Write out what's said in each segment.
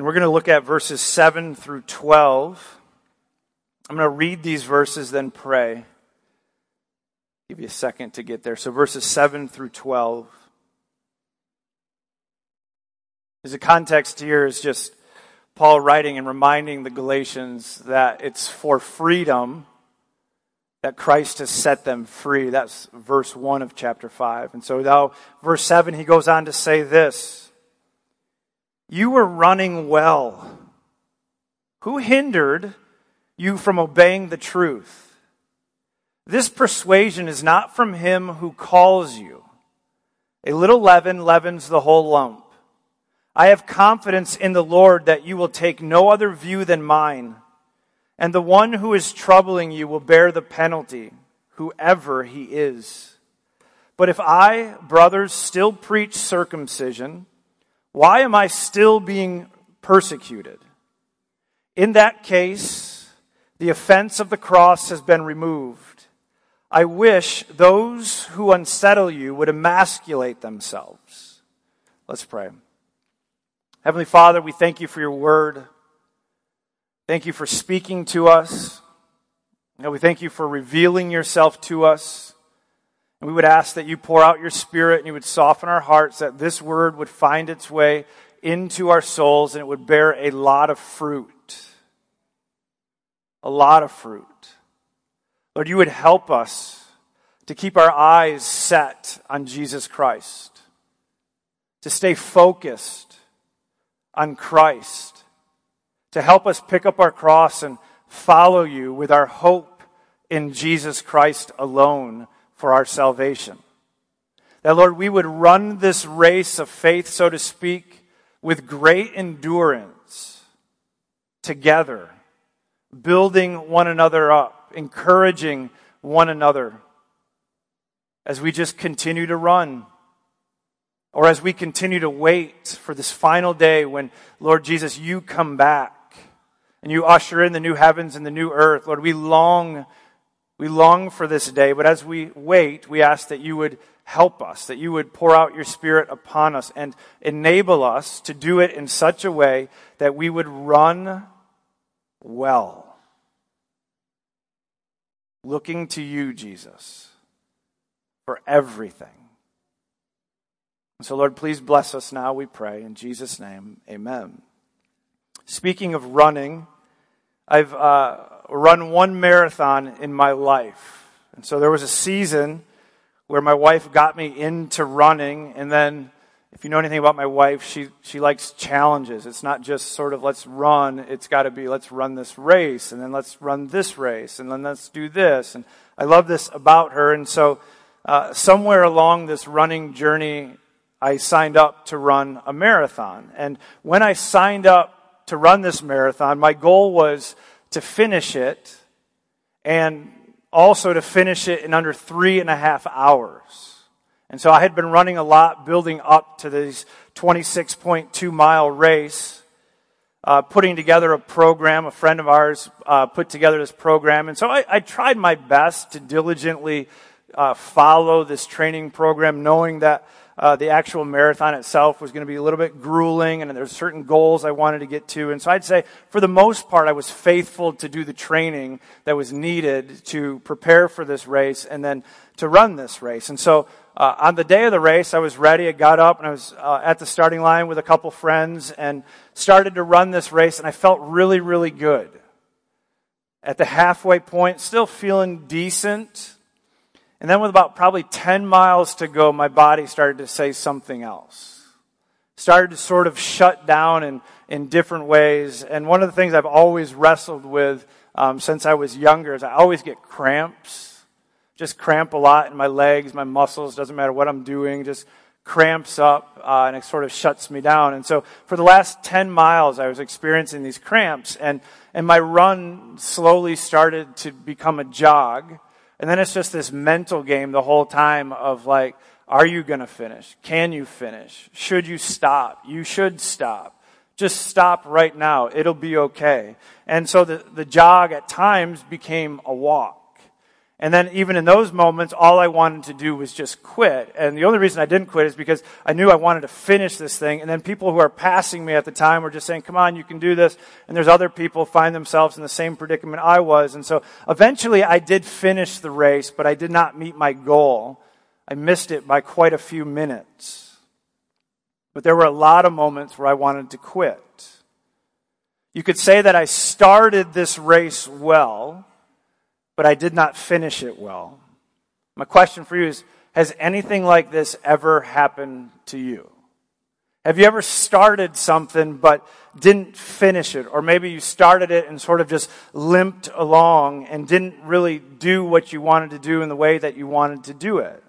And we're going to look at verses 7 through 12. I'm going to read these verses, then pray. Give you a second to get there. So, verses 7 through 12. As a context here is just Paul writing and reminding the Galatians that it's for freedom that Christ has set them free. That's verse 1 of chapter 5. And so now, verse 7, he goes on to say this You were running well. Who hindered you from obeying the truth? This persuasion is not from him who calls you. A little leaven leavens the whole lump. I have confidence in the Lord that you will take no other view than mine and the one who is troubling you will bear the penalty, whoever he is. But if I, brothers, still preach circumcision, why am I still being persecuted? In that case, the offense of the cross has been removed. I wish those who unsettle you would emasculate themselves. Let's pray. Heavenly Father, we thank you for your word. Thank you for speaking to us. And we thank you for revealing yourself to us. And we would ask that you pour out your spirit and you would soften our hearts, that this word would find its way into our souls and it would bear a lot of fruit. A lot of fruit. Lord, you would help us to keep our eyes set on Jesus Christ, to stay focused on Christ to help us pick up our cross and follow you with our hope in Jesus Christ alone for our salvation. That, Lord, we would run this race of faith, so to speak, with great endurance together, building one another up, encouraging one another as we just continue to run. Or as we continue to wait for this final day when, Lord Jesus, you come back and you usher in the new heavens and the new earth. Lord, we long, we long for this day, but as we wait, we ask that you would help us, that you would pour out your spirit upon us and enable us to do it in such a way that we would run well. Looking to you, Jesus, for everything. So, Lord, please bless us now, we pray. In Jesus' name, amen. Speaking of running, I've uh, run one marathon in my life. And so there was a season where my wife got me into running. And then, if you know anything about my wife, she, she likes challenges. It's not just sort of let's run, it's got to be let's run this race, and then let's run this race, and then let's do this. And I love this about her. And so, uh, somewhere along this running journey, I signed up to run a marathon. And when I signed up to run this marathon, my goal was to finish it and also to finish it in under three and a half hours. And so I had been running a lot, building up to this 26.2 mile race, uh, putting together a program. A friend of ours uh, put together this program. And so I, I tried my best to diligently uh, follow this training program, knowing that uh, the actual marathon itself was going to be a little bit grueling, and there's certain goals I wanted to get to. And so I'd say, for the most part, I was faithful to do the training that was needed to prepare for this race and then to run this race. And so uh, on the day of the race, I was ready. I got up and I was uh, at the starting line with a couple friends and started to run this race, and I felt really, really good. At the halfway point, still feeling decent and then, with about probably 10 miles to go, my body started to say something else. Started to sort of shut down in, in different ways. And one of the things I've always wrestled with um, since I was younger is I always get cramps. Just cramp a lot in my legs, my muscles, doesn't matter what I'm doing, just cramps up uh, and it sort of shuts me down. And so for the last 10 miles, I was experiencing these cramps. And, and my run slowly started to become a jog and then it's just this mental game the whole time of like, are you going to finish? Can you finish? Should you stop? You should stop. Just stop right now. It'll be okay. And so the, the jog at times became a walk. And then even in those moments, all I wanted to do was just quit. And the only reason I didn't quit is because I knew I wanted to finish this thing. And then people who are passing me at the time were just saying, come on, you can do this. And there's other people find themselves in the same predicament I was. And so eventually I did finish the race, but I did not meet my goal. I missed it by quite a few minutes. But there were a lot of moments where I wanted to quit. You could say that I started this race well but I did not finish it well. My question for you is Has anything like this ever happened to you? Have you ever started something but didn't finish it? Or maybe you started it and sort of just limped along and didn't really do what you wanted to do in the way that you wanted to do it.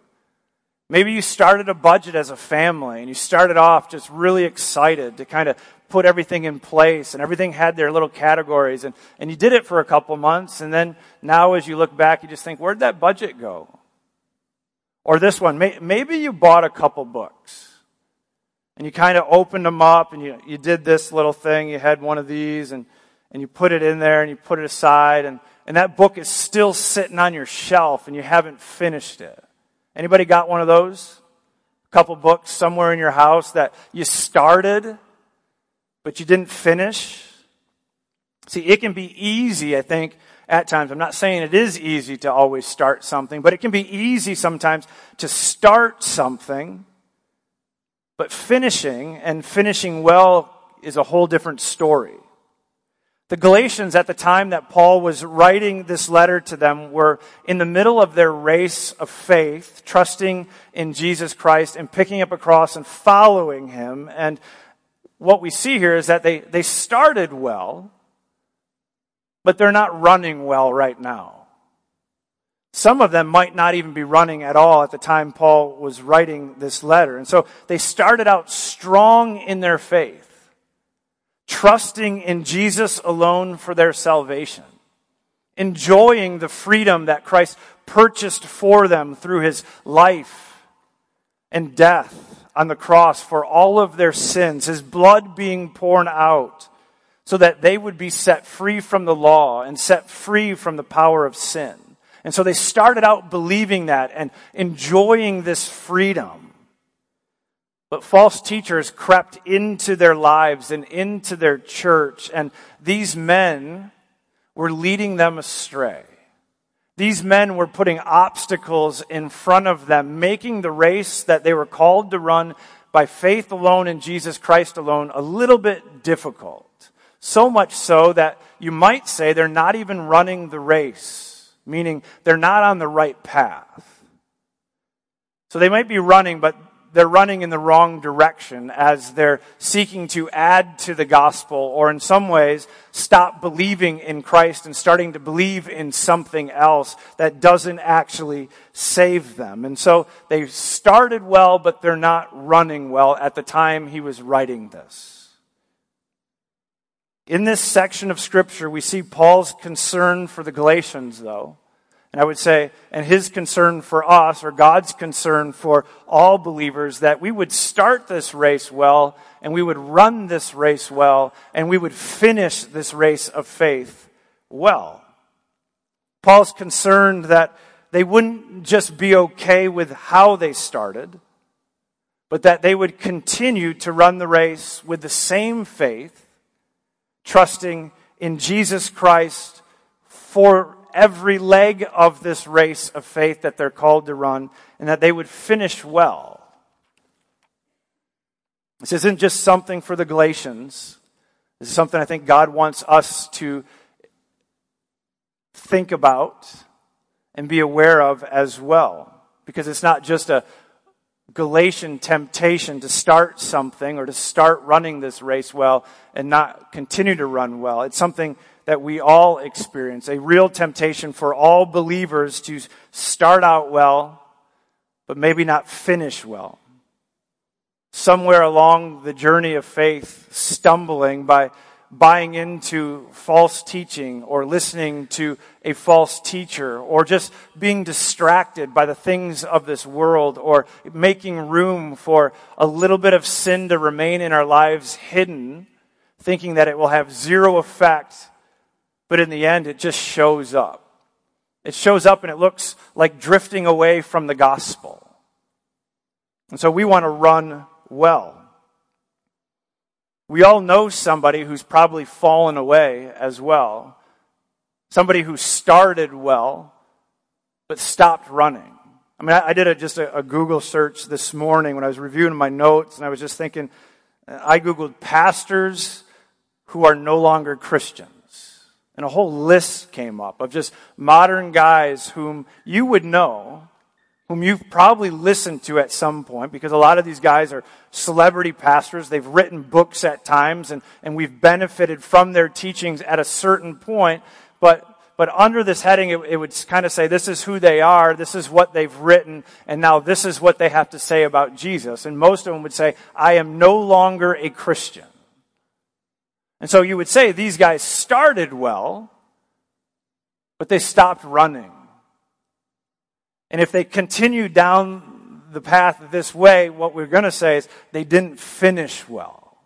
Maybe you started a budget as a family and you started off just really excited to kind of put everything in place and everything had their little categories and, and you did it for a couple months and then now as you look back you just think where'd that budget go? Or this one may, maybe you bought a couple books and you kind of opened them up and you, you did this little thing you had one of these and, and you put it in there and you put it aside and, and that book is still sitting on your shelf and you haven't finished it. Anybody got one of those? A couple books somewhere in your house that you started but you didn't finish. See, it can be easy, I think, at times. I'm not saying it is easy to always start something, but it can be easy sometimes to start something, but finishing and finishing well is a whole different story. The Galatians at the time that Paul was writing this letter to them were in the middle of their race of faith, trusting in Jesus Christ and picking up a cross and following him. And what we see here is that they, they started well, but they're not running well right now. Some of them might not even be running at all at the time Paul was writing this letter. And so they started out strong in their faith, trusting in Jesus alone for their salvation, enjoying the freedom that Christ purchased for them through his life and death on the cross for all of their sins, his blood being poured out so that they would be set free from the law and set free from the power of sin. And so they started out believing that and enjoying this freedom. But false teachers crept into their lives and into their church, and these men were leading them astray. These men were putting obstacles in front of them, making the race that they were called to run by faith alone in Jesus Christ alone a little bit difficult. So much so that you might say they're not even running the race, meaning they're not on the right path. So they might be running, but they're running in the wrong direction as they're seeking to add to the gospel or in some ways stop believing in Christ and starting to believe in something else that doesn't actually save them. And so they started well, but they're not running well at the time he was writing this. In this section of scripture, we see Paul's concern for the Galatians, though. And I would say, and his concern for us, or God's concern for all believers, that we would start this race well, and we would run this race well, and we would finish this race of faith well. Paul's concerned that they wouldn't just be okay with how they started, but that they would continue to run the race with the same faith, trusting in Jesus Christ for every leg of this race of faith that they're called to run and that they would finish well. This isn't just something for the Galatians. This is something I think God wants us to think about and be aware of as well. Because it's not just a Galatian temptation to start something or to start running this race well and not continue to run well. It's something that we all experience, a real temptation for all believers to start out well, but maybe not finish well. Somewhere along the journey of faith, stumbling by buying into false teaching or listening to a false teacher or just being distracted by the things of this world or making room for a little bit of sin to remain in our lives hidden, thinking that it will have zero effect but in the end, it just shows up. It shows up and it looks like drifting away from the gospel. And so we want to run well. We all know somebody who's probably fallen away as well. Somebody who started well, but stopped running. I mean, I, I did a, just a, a Google search this morning when I was reviewing my notes, and I was just thinking, I Googled pastors who are no longer Christians. And a whole list came up of just modern guys whom you would know whom you've probably listened to at some point, because a lot of these guys are celebrity pastors. They've written books at times, and, and we've benefited from their teachings at a certain point. But, but under this heading, it, it would kind of say this is who they are, this is what they've written, and now this is what they have to say about Jesus. And most of them would say, I am no longer a Christian. And so you would say these guys started well, but they stopped running. And if they continue down the path this way, what we're going to say is they didn't finish well.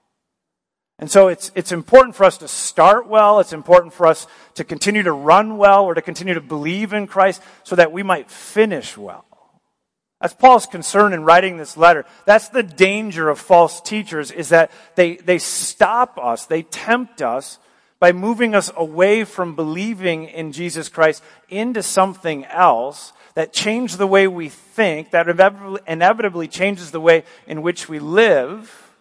And so it's, it's important for us to start well. It's important for us to continue to run well or to continue to believe in Christ so that we might finish well. That's Paul's concern in writing this letter. That's the danger of false teachers is that they, they stop us, they tempt us by moving us away from believing in Jesus Christ into something else that change the way we think, that inevitably changes the way in which we live.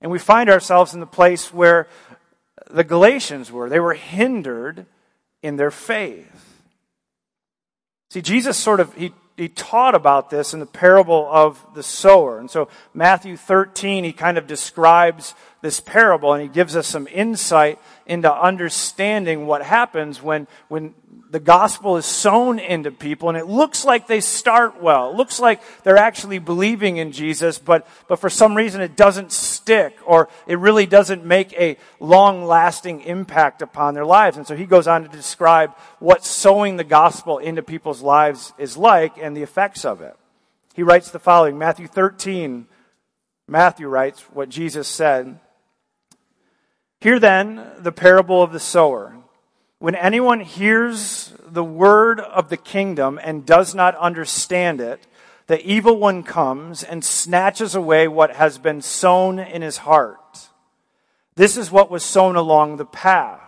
And we find ourselves in the place where the Galatians were. They were hindered in their faith. See, Jesus sort of, he, he taught about this in the parable of the sower. And so Matthew 13, he kind of describes this parable and he gives us some insight into understanding what happens when, when the gospel is sown into people and it looks like they start well. It looks like they're actually believing in Jesus, but, but for some reason it doesn't stick or it really doesn't make a long lasting impact upon their lives. And so he goes on to describe what sowing the gospel into people's lives is like and the effects of it. He writes the following, Matthew 13, Matthew writes what Jesus said. Hear then the parable of the sower. When anyone hears the word of the kingdom and does not understand it, the evil one comes and snatches away what has been sown in his heart. This is what was sown along the path.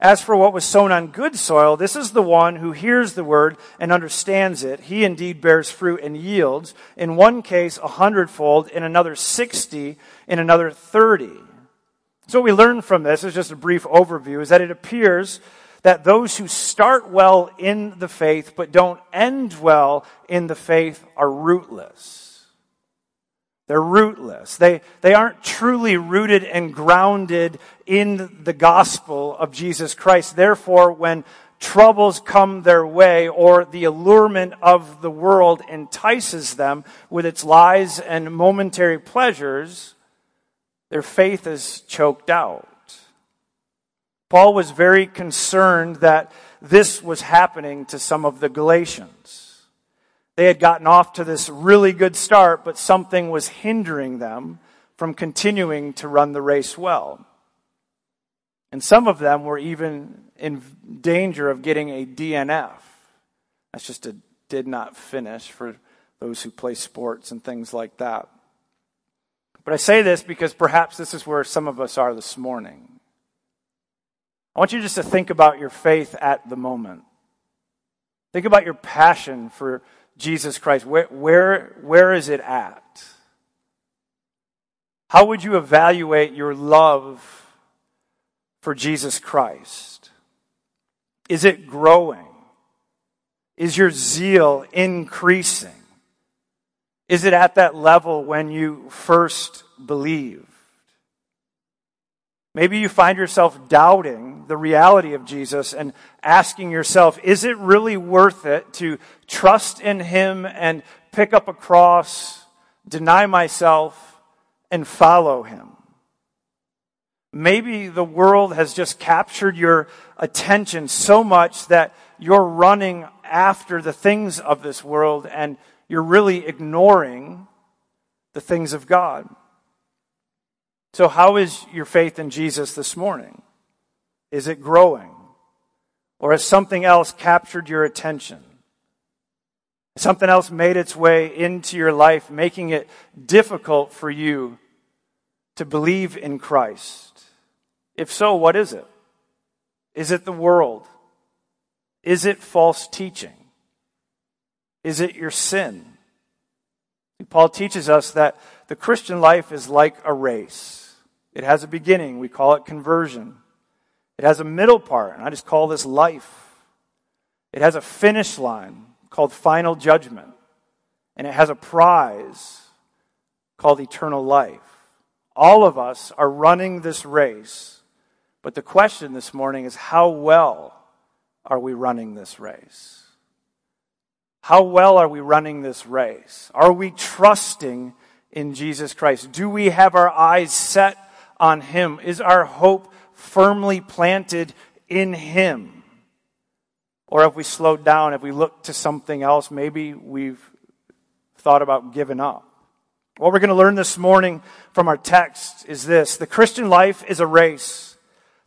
As for what was sown on good soil, this is the one who hears the word and understands it. He indeed bears fruit and yields, in one case a hundredfold, in another sixty, in another thirty. So what we learn from this is just a brief overview, is that it appears that those who start well in the faith but don't end well in the faith are rootless. They're rootless. They, they aren't truly rooted and grounded in the gospel of Jesus Christ. Therefore, when troubles come their way or the allurement of the world entices them with its lies and momentary pleasures, their faith is choked out. Paul was very concerned that this was happening to some of the Galatians. They had gotten off to this really good start, but something was hindering them from continuing to run the race well. And some of them were even in danger of getting a DNF. That's just a did not finish for those who play sports and things like that. But I say this because perhaps this is where some of us are this morning. I want you just to think about your faith at the moment. Think about your passion for Jesus Christ, where, where, where is it at? How would you evaluate your love for Jesus Christ? Is it growing? Is your zeal increasing? Is it at that level when you first believed? Maybe you find yourself doubting the reality of Jesus and asking yourself, is it really worth it to trust in Him and pick up a cross, deny myself, and follow Him? Maybe the world has just captured your attention so much that you're running after the things of this world and you're really ignoring the things of God. So, how is your faith in Jesus this morning? Is it growing? Or has something else captured your attention? Something else made its way into your life, making it difficult for you to believe in Christ? If so, what is it? Is it the world? Is it false teaching? Is it your sin? Paul teaches us that the Christian life is like a race. It has a beginning, we call it conversion. It has a middle part, and I just call this life. It has a finish line called final judgment. And it has a prize called eternal life. All of us are running this race. But the question this morning is how well are we running this race? How well are we running this race? Are we trusting in Jesus Christ? Do we have our eyes set on Him? Is our hope firmly planted in Him? Or have we slowed down? Have we looked to something else? Maybe we've thought about giving up. What we're going to learn this morning from our text is this the Christian life is a race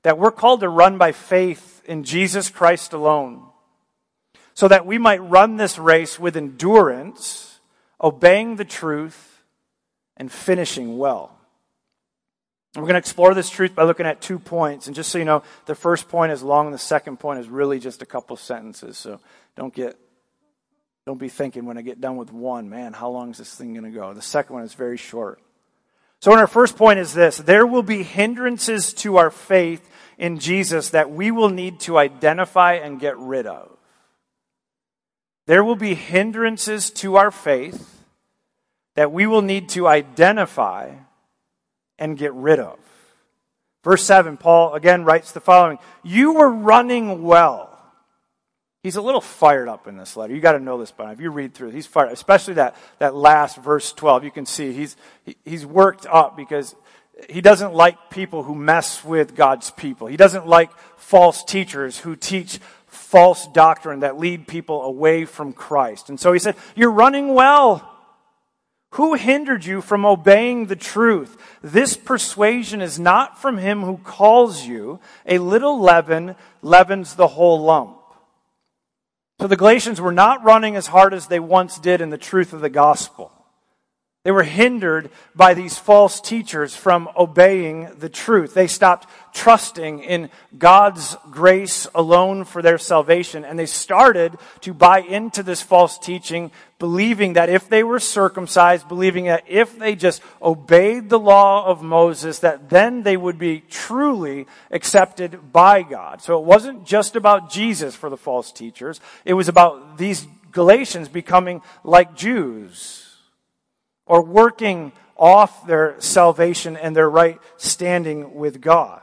that we're called to run by faith in Jesus Christ alone so that we might run this race with endurance, obeying the truth, and finishing well. we're going to explore this truth by looking at two points. And just so you know, the first point is long and the second point is really just a couple sentences. So don't get, don't be thinking when I get done with one, man, how long is this thing going to go? The second one is very short. So our first point is this, there will be hindrances to our faith in Jesus that we will need to identify and get rid of. There will be hindrances to our faith that we will need to identify and get rid of. Verse 7, Paul again writes the following You were running well. He's a little fired up in this letter. You got to know this by now. If you read through he's fired, especially that, that last verse 12. You can see he's, he, he's worked up because he doesn't like people who mess with God's people. He doesn't like false teachers who teach false doctrine that lead people away from Christ. And so he said, You're running well. Who hindered you from obeying the truth? This persuasion is not from him who calls you. A little leaven leavens the whole lump. So the Galatians were not running as hard as they once did in the truth of the gospel. They were hindered by these false teachers from obeying the truth. They stopped trusting in God's grace alone for their salvation, and they started to buy into this false teaching, believing that if they were circumcised, believing that if they just obeyed the law of Moses, that then they would be truly accepted by God. So it wasn't just about Jesus for the false teachers, it was about these Galatians becoming like Jews or working off their salvation and their right standing with God.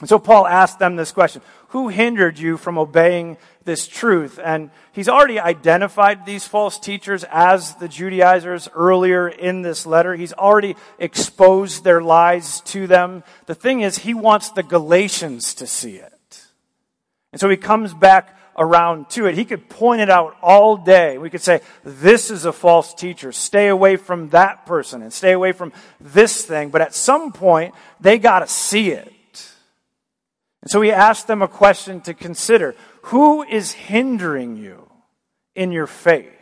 And so Paul asked them this question Who hindered you from obeying this truth? And he's already identified these false teachers as the Judaizers earlier in this letter. He's already exposed their lies to them. The thing is, he wants the Galatians to see it. And so he comes back around to it. He could point it out all day. We could say, this is a false teacher. Stay away from that person and stay away from this thing. But at some point, they got to see it. And so he asked them a question to consider. Who is hindering you in your faith?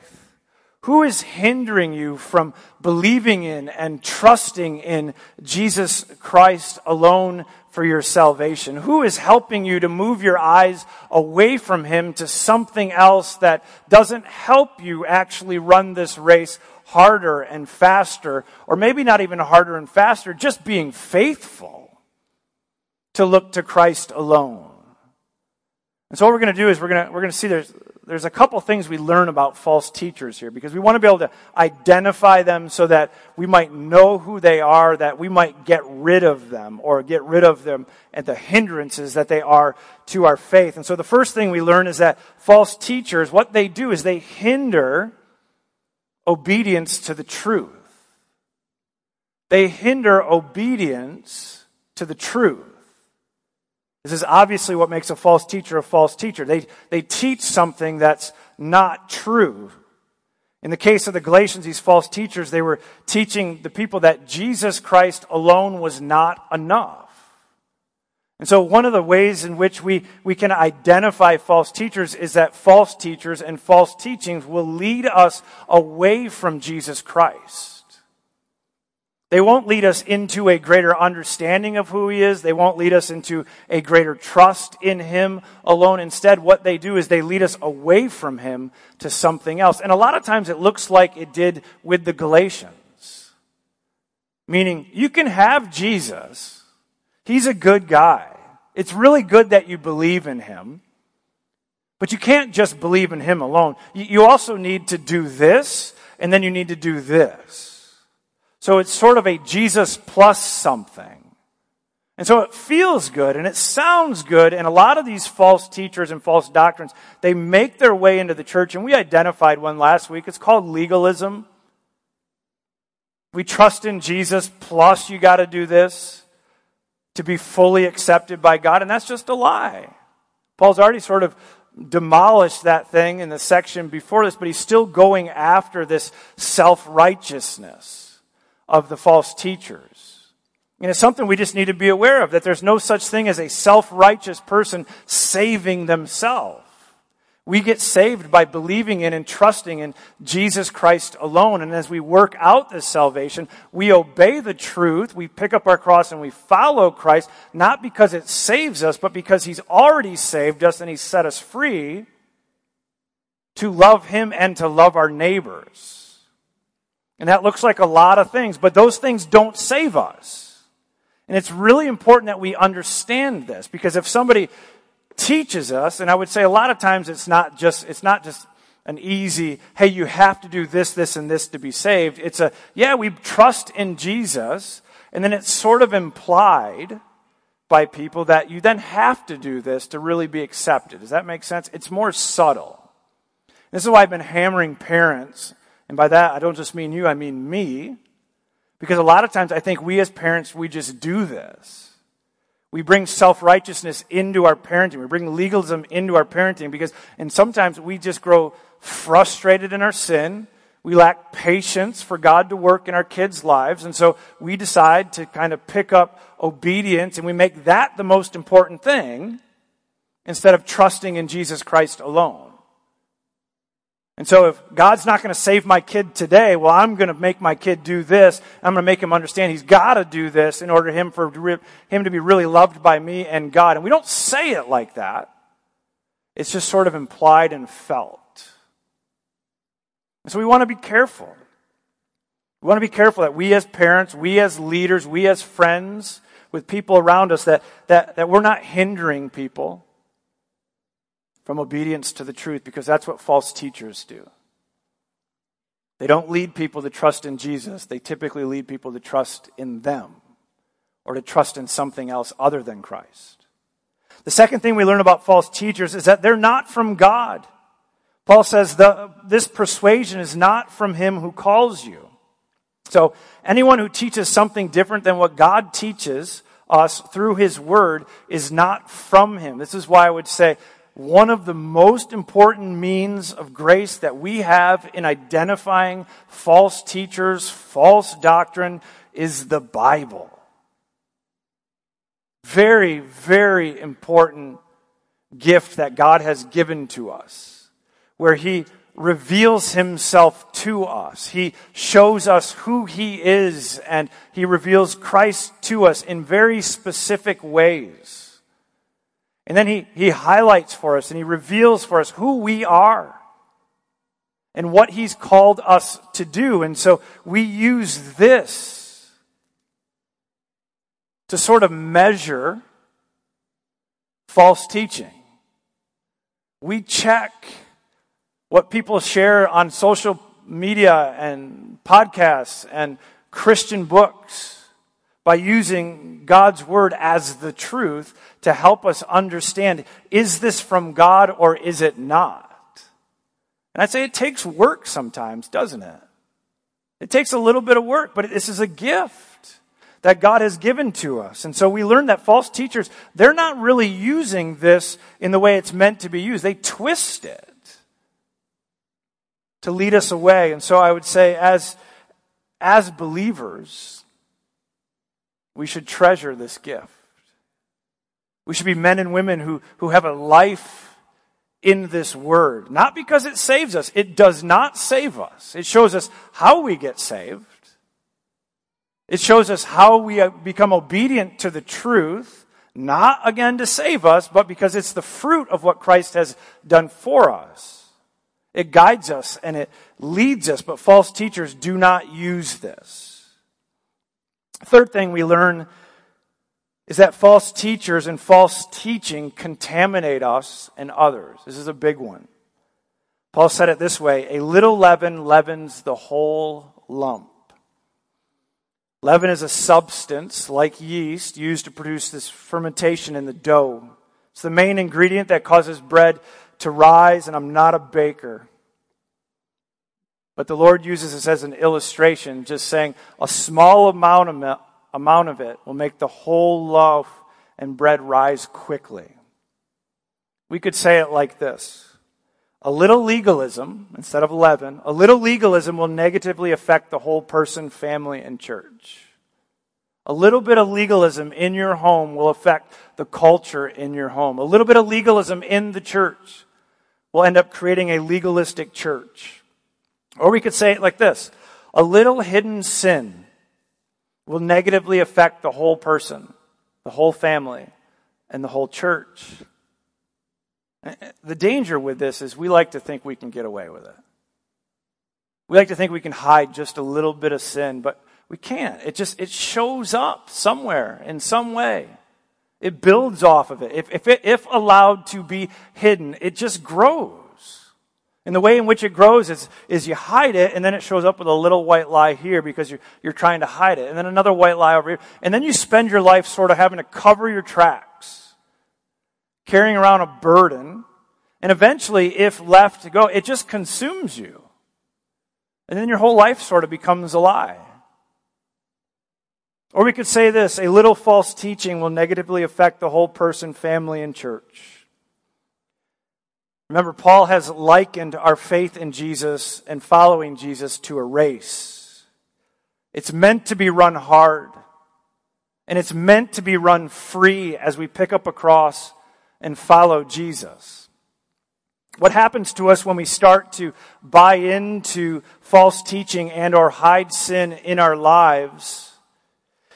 Who is hindering you from believing in and trusting in Jesus Christ alone for your salvation? Who is helping you to move your eyes away from Him to something else that doesn't help you actually run this race harder and faster, or maybe not even harder and faster, just being faithful to look to Christ alone? And so what we're going to do is we're going to, we're going to see there's there's a couple things we learn about false teachers here because we want to be able to identify them so that we might know who they are, that we might get rid of them or get rid of them and the hindrances that they are to our faith. And so the first thing we learn is that false teachers, what they do is they hinder obedience to the truth. They hinder obedience to the truth. This is obviously what makes a false teacher a false teacher. They, they teach something that's not true. In the case of the Galatians, these false teachers, they were teaching the people that Jesus Christ alone was not enough. And so one of the ways in which we, we can identify false teachers is that false teachers and false teachings will lead us away from Jesus Christ. They won't lead us into a greater understanding of who He is. They won't lead us into a greater trust in Him alone. Instead, what they do is they lead us away from Him to something else. And a lot of times it looks like it did with the Galatians. Meaning, you can have Jesus. He's a good guy. It's really good that you believe in Him. But you can't just believe in Him alone. You also need to do this, and then you need to do this. So it's sort of a Jesus plus something. And so it feels good and it sounds good. And a lot of these false teachers and false doctrines, they make their way into the church. And we identified one last week. It's called legalism. We trust in Jesus, plus you got to do this to be fully accepted by God. And that's just a lie. Paul's already sort of demolished that thing in the section before this, but he's still going after this self righteousness of the false teachers. And it's something we just need to be aware of that there's no such thing as a self righteous person saving themselves. We get saved by believing in and trusting in Jesus Christ alone. And as we work out this salvation, we obey the truth, we pick up our cross and we follow Christ, not because it saves us, but because He's already saved us and He's set us free to love Him and to love our neighbors. And that looks like a lot of things, but those things don't save us. And it's really important that we understand this because if somebody teaches us, and I would say a lot of times it's not just, it's not just an easy, hey, you have to do this, this, and this to be saved. It's a, yeah, we trust in Jesus, and then it's sort of implied by people that you then have to do this to really be accepted. Does that make sense? It's more subtle. This is why I've been hammering parents and by that, I don't just mean you, I mean me. Because a lot of times I think we as parents, we just do this. We bring self righteousness into our parenting. We bring legalism into our parenting because, and sometimes we just grow frustrated in our sin. We lack patience for God to work in our kids' lives. And so we decide to kind of pick up obedience and we make that the most important thing instead of trusting in Jesus Christ alone. And so if God's not going to save my kid today, well, I'm going to make my kid do this. I'm going to make him understand he's got to do this in order him for him to be really loved by me and God. And we don't say it like that. It's just sort of implied and felt. And so we want to be careful. We want to be careful that we as parents, we as leaders, we as friends with people around us, that, that, that we're not hindering people from obedience to the truth because that's what false teachers do. They don't lead people to trust in Jesus. They typically lead people to trust in them or to trust in something else other than Christ. The second thing we learn about false teachers is that they're not from God. Paul says the, this persuasion is not from him who calls you. So anyone who teaches something different than what God teaches us through his word is not from him. This is why I would say one of the most important means of grace that we have in identifying false teachers, false doctrine, is the Bible. Very, very important gift that God has given to us, where He reveals Himself to us. He shows us who He is, and He reveals Christ to us in very specific ways. And then he, he highlights for us and he reveals for us who we are and what he's called us to do. And so we use this to sort of measure false teaching. We check what people share on social media and podcasts and Christian books by using God's word as the truth to help us understand is this from God or is it not? And I'd say it takes work sometimes, doesn't it? It takes a little bit of work, but this is a gift that God has given to us. And so we learn that false teachers, they're not really using this in the way it's meant to be used. They twist it to lead us away. And so I would say, as, as believers, we should treasure this gift. We should be men and women who, who have a life in this word. Not because it saves us. It does not save us. It shows us how we get saved. It shows us how we become obedient to the truth, not again to save us, but because it's the fruit of what Christ has done for us. It guides us and it leads us, but false teachers do not use this. Third thing we learn is that false teachers and false teaching contaminate us and others. This is a big one. Paul said it this way a little leaven leavens the whole lump. Leaven is a substance like yeast used to produce this fermentation in the dough. It's the main ingredient that causes bread to rise, and I'm not a baker. But the Lord uses this as an illustration, just saying a small amount of, amount of it will make the whole loaf and bread rise quickly. We could say it like this a little legalism, instead of leaven, a little legalism will negatively affect the whole person, family, and church. A little bit of legalism in your home will affect the culture in your home. A little bit of legalism in the church will end up creating a legalistic church. Or we could say it like this a little hidden sin will negatively affect the whole person, the whole family, and the whole church. Eh, eh, the danger with this is we like to think we can get away with it. We like to think we can hide just a little bit of sin, but we can't. It just, it shows up somewhere in some way. It builds off of it. If, if, it, if allowed to be hidden, it just grows. And the way in which it grows is, is you hide it, and then it shows up with a little white lie here because you're, you're trying to hide it. And then another white lie over here. And then you spend your life sort of having to cover your tracks, carrying around a burden. And eventually, if left to go, it just consumes you. And then your whole life sort of becomes a lie. Or we could say this a little false teaching will negatively affect the whole person, family, and church. Remember, Paul has likened our faith in Jesus and following Jesus to a race. It's meant to be run hard, and it's meant to be run free as we pick up a cross and follow Jesus. What happens to us when we start to buy into false teaching and or hide sin in our lives?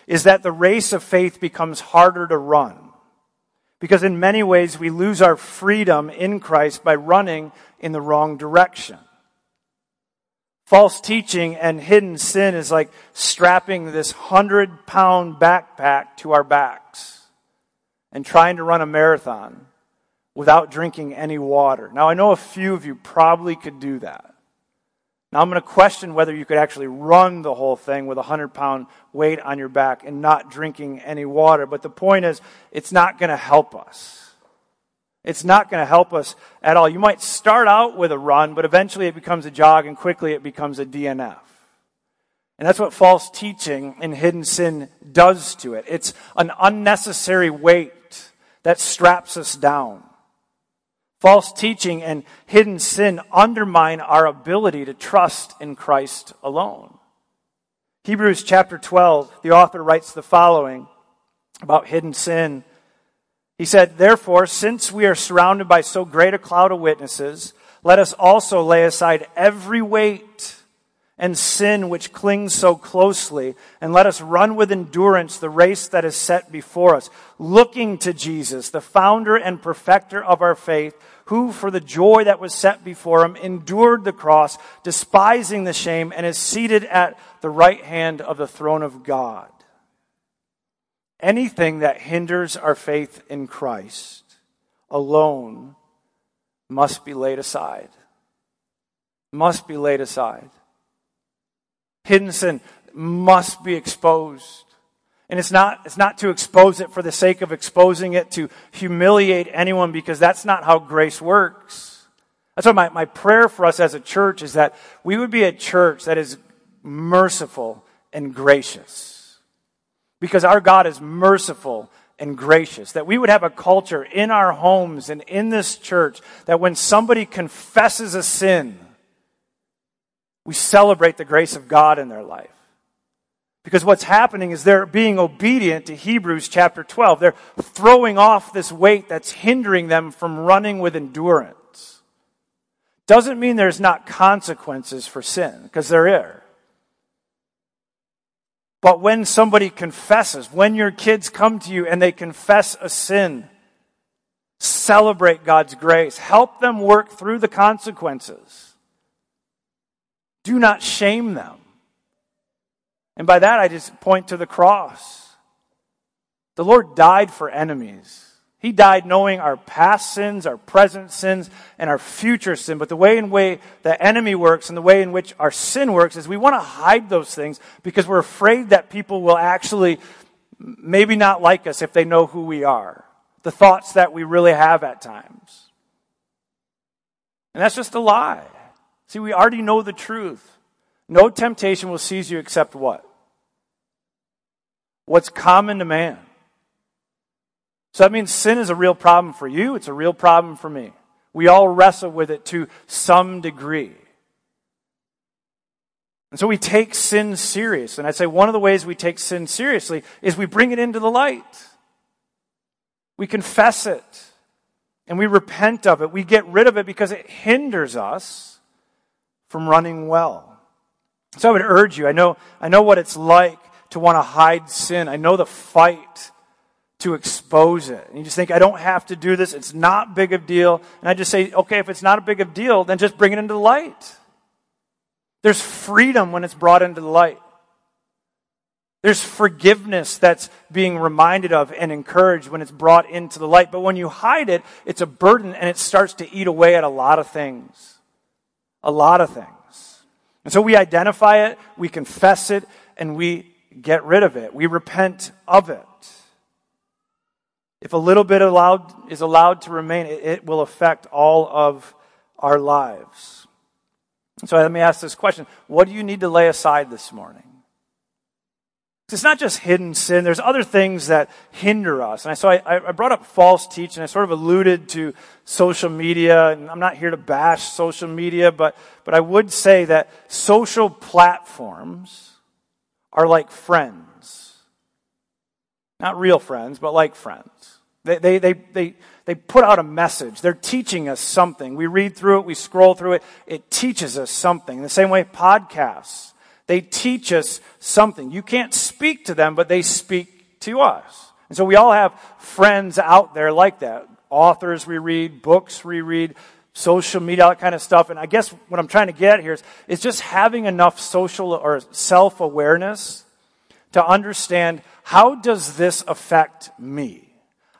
is that the race of faith becomes harder to run. Because in many ways, we lose our freedom in Christ by running in the wrong direction. False teaching and hidden sin is like strapping this hundred pound backpack to our backs and trying to run a marathon without drinking any water. Now, I know a few of you probably could do that. Now, I'm going to question whether you could actually run the whole thing with a 100 pound weight on your back and not drinking any water. But the point is, it's not going to help us. It's not going to help us at all. You might start out with a run, but eventually it becomes a jog and quickly it becomes a DNF. And that's what false teaching and hidden sin does to it. It's an unnecessary weight that straps us down. False teaching and hidden sin undermine our ability to trust in Christ alone. Hebrews chapter 12, the author writes the following about hidden sin. He said, Therefore, since we are surrounded by so great a cloud of witnesses, let us also lay aside every weight and sin which clings so closely, and let us run with endurance the race that is set before us, looking to Jesus, the founder and perfecter of our faith, who for the joy that was set before him endured the cross, despising the shame, and is seated at the right hand of the throne of God. Anything that hinders our faith in Christ alone must be laid aside. must be laid aside. Hidden sin must be exposed. And it's not, it's not to expose it for the sake of exposing it to humiliate anyone because that's not how grace works. That's why my, my prayer for us as a church is that we would be a church that is merciful and gracious. Because our God is merciful and gracious. That we would have a culture in our homes and in this church that when somebody confesses a sin, we celebrate the grace of God in their life. Because what's happening is they're being obedient to Hebrews chapter 12. They're throwing off this weight that's hindering them from running with endurance. Doesn't mean there's not consequences for sin, because there are. But when somebody confesses, when your kids come to you and they confess a sin, celebrate God's grace. Help them work through the consequences. Do not shame them. And by that, I just point to the cross. The Lord died for enemies. He died knowing our past sins, our present sins, and our future sin. But the way in way the enemy works and the way in which our sin works is we want to hide those things because we're afraid that people will actually maybe not like us if they know who we are. The thoughts that we really have at times. And that's just a lie. See, we already know the truth. No temptation will seize you except what? What's common to man. So that means sin is a real problem for you, it's a real problem for me. We all wrestle with it to some degree. And so we take sin serious. And I'd say one of the ways we take sin seriously is we bring it into the light. We confess it. And we repent of it. We get rid of it because it hinders us from running well. So I would urge you, I know, I know what it's like to want to hide sin. I know the fight to expose it. And you just think, I don't have to do this. It's not big of deal. And I just say, okay, if it's not a big of deal, then just bring it into the light. There's freedom when it's brought into the light. There's forgiveness that's being reminded of and encouraged when it's brought into the light. But when you hide it, it's a burden and it starts to eat away at a lot of things. A lot of things. And so we identify it, we confess it, and we get rid of it. We repent of it. If a little bit allowed, is allowed to remain, it, it will affect all of our lives. So let me ask this question What do you need to lay aside this morning? It's not just hidden sin. There's other things that hinder us. And so I, I brought up false teaching. I sort of alluded to social media, and I'm not here to bash social media, but, but I would say that social platforms are like friends. Not real friends, but like friends. They, they, they, they, they put out a message. They're teaching us something. We read through it, we scroll through it. It teaches us something. In the same way, podcasts, they teach us something. You can't speak to them, but they speak to us. And so we all have friends out there like that. Authors we read, books we read, social media, all that kind of stuff. And I guess what I'm trying to get here is, is just having enough social or self awareness to understand how does this affect me?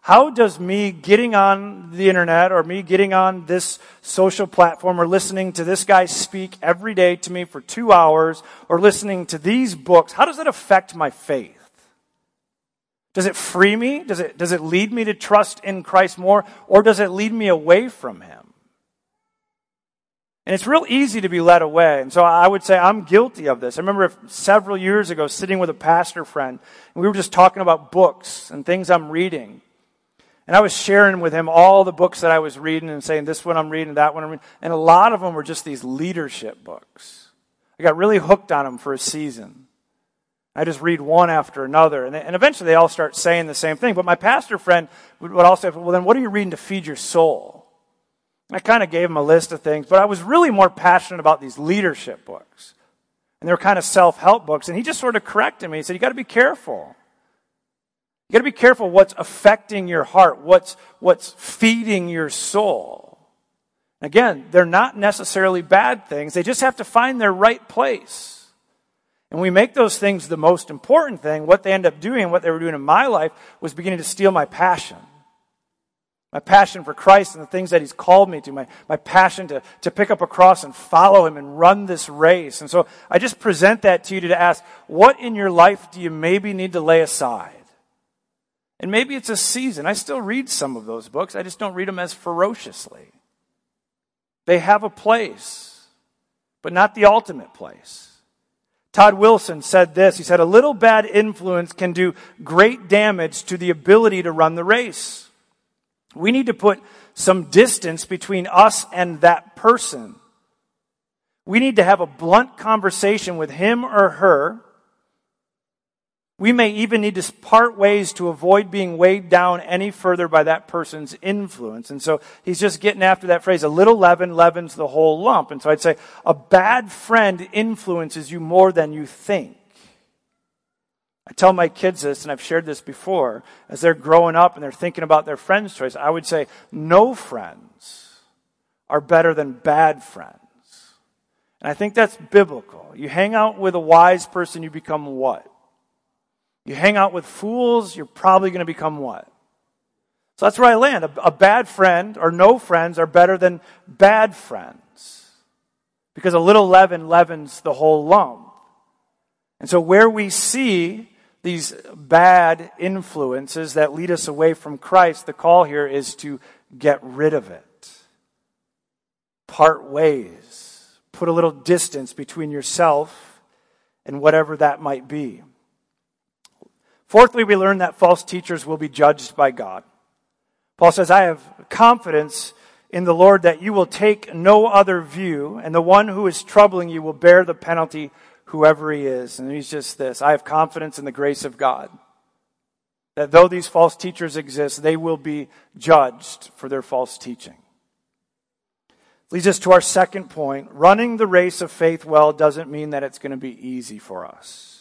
How does me getting on the internet or me getting on this social platform or listening to this guy speak every day to me for two hours or listening to these books, how does it affect my faith? Does it free me? Does it, does it lead me to trust in Christ more? Or does it lead me away from Him? And it's real easy to be led away. And so I would say I'm guilty of this. I remember several years ago sitting with a pastor friend, and we were just talking about books and things I'm reading. And I was sharing with him all the books that I was reading and saying, this one I'm reading, that one I'm reading. And a lot of them were just these leadership books. I got really hooked on them for a season. I just read one after another. And, and eventually they all start saying the same thing. But my pastor friend would, would also say, well, then what are you reading to feed your soul? I kind of gave him a list of things, but I was really more passionate about these leadership books. And they were kind of self help books. And he just sort of corrected me. He said, You got to be careful. You got to be careful what's affecting your heart, what's, what's feeding your soul. Again, they're not necessarily bad things, they just have to find their right place. And we make those things the most important thing. What they end up doing, what they were doing in my life, was beginning to steal my passion. My passion for Christ and the things that He's called me to, my, my passion to, to pick up a cross and follow Him and run this race. And so I just present that to you to ask, what in your life do you maybe need to lay aside? And maybe it's a season. I still read some of those books, I just don't read them as ferociously. They have a place, but not the ultimate place. Todd Wilson said this. He said, A little bad influence can do great damage to the ability to run the race. We need to put some distance between us and that person. We need to have a blunt conversation with him or her we may even need to part ways to avoid being weighed down any further by that person's influence. And so he's just getting after that phrase, a little leaven leavens the whole lump. And so I'd say a bad friend influences you more than you think. I tell my kids this, and I've shared this before, as they're growing up and they're thinking about their friend's choice, I would say no friends are better than bad friends. And I think that's biblical. You hang out with a wise person, you become what? You hang out with fools, you're probably going to become what? So that's where I land. A, a, bad friend or no friends are better than bad friends. Because a little leaven leavens the whole lump. And so where we see these bad influences that lead us away from Christ, the call here is to get rid of it. Part ways. Put a little distance between yourself and whatever that might be. Fourthly, we learn that false teachers will be judged by God. Paul says, I have confidence in the Lord that you will take no other view, and the one who is troubling you will bear the penalty, whoever he is. And he's just this I have confidence in the grace of God. That though these false teachers exist, they will be judged for their false teaching. Leads us to our second point. Running the race of faith well doesn't mean that it's going to be easy for us.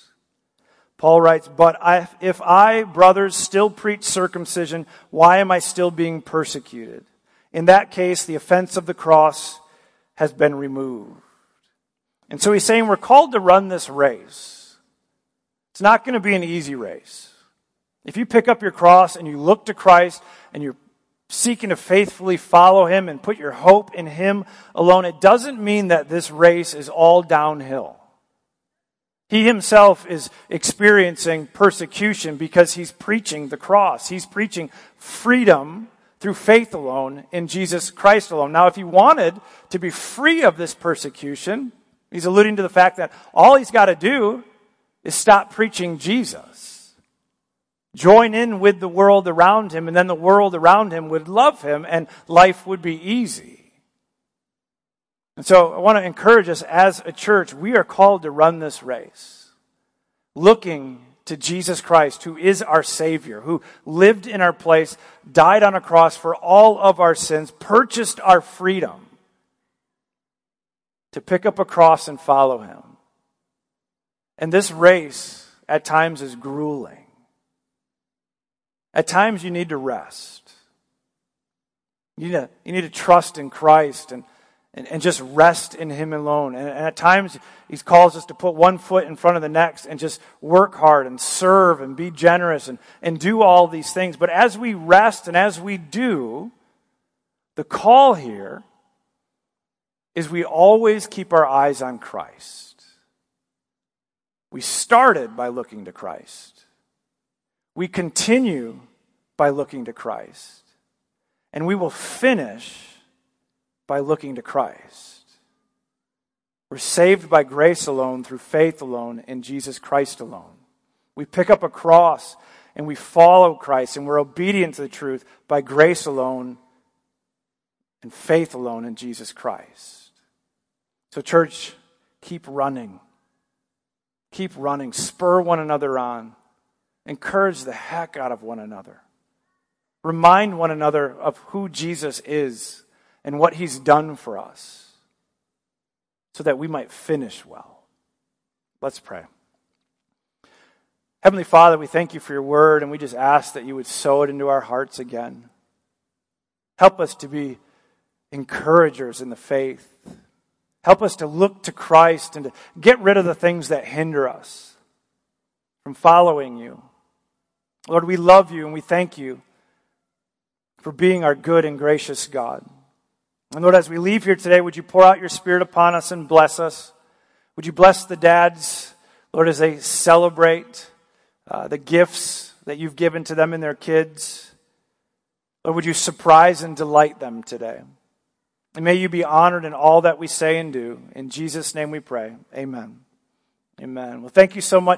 Paul writes, But I, if I, brothers, still preach circumcision, why am I still being persecuted? In that case, the offense of the cross has been removed. And so he's saying we're called to run this race. It's not going to be an easy race. If you pick up your cross and you look to Christ and you're seeking to faithfully follow him and put your hope in him alone, it doesn't mean that this race is all downhill. He himself is experiencing persecution because he's preaching the cross. He's preaching freedom through faith alone in Jesus Christ alone. Now, if he wanted to be free of this persecution, he's alluding to the fact that all he's got to do is stop preaching Jesus. Join in with the world around him, and then the world around him would love him, and life would be easy. And so I want to encourage us as a church, we are called to run this race, looking to Jesus Christ, who is our Savior, who lived in our place, died on a cross for all of our sins, purchased our freedom to pick up a cross and follow Him. And this race at times is grueling. At times you need to rest. You need to, you need to trust in Christ and and, and just rest in Him alone. And, and at times, He calls us to put one foot in front of the next and just work hard and serve and be generous and, and do all these things. But as we rest and as we do, the call here is we always keep our eyes on Christ. We started by looking to Christ. We continue by looking to Christ. And we will finish by looking to Christ. We're saved by grace alone, through faith alone, in Jesus Christ alone. We pick up a cross and we follow Christ and we're obedient to the truth by grace alone and faith alone in Jesus Christ. So, church, keep running. Keep running. Spur one another on. Encourage the heck out of one another. Remind one another of who Jesus is and what He's done for us so that we might finish well. Let's pray. Heavenly Father, we thank you for your word, and we just ask that you would sow it into our hearts again. Help us to be encouragers in the faith. Help us to look to Christ and to get rid of the things that hinder us from following you. Lord, we love you and we thank you for being our good and gracious God. And Lord, as we leave here today, would you pour out your Spirit upon us and bless us? Would you bless the dads, Lord, as they celebrate uh, the gifts that you've given to them and their kids? Lord, would you surprise and delight them today? And may you be honored in all that we say and do. In Jesus' name we pray. Amen. Amen. Well, thank you so much.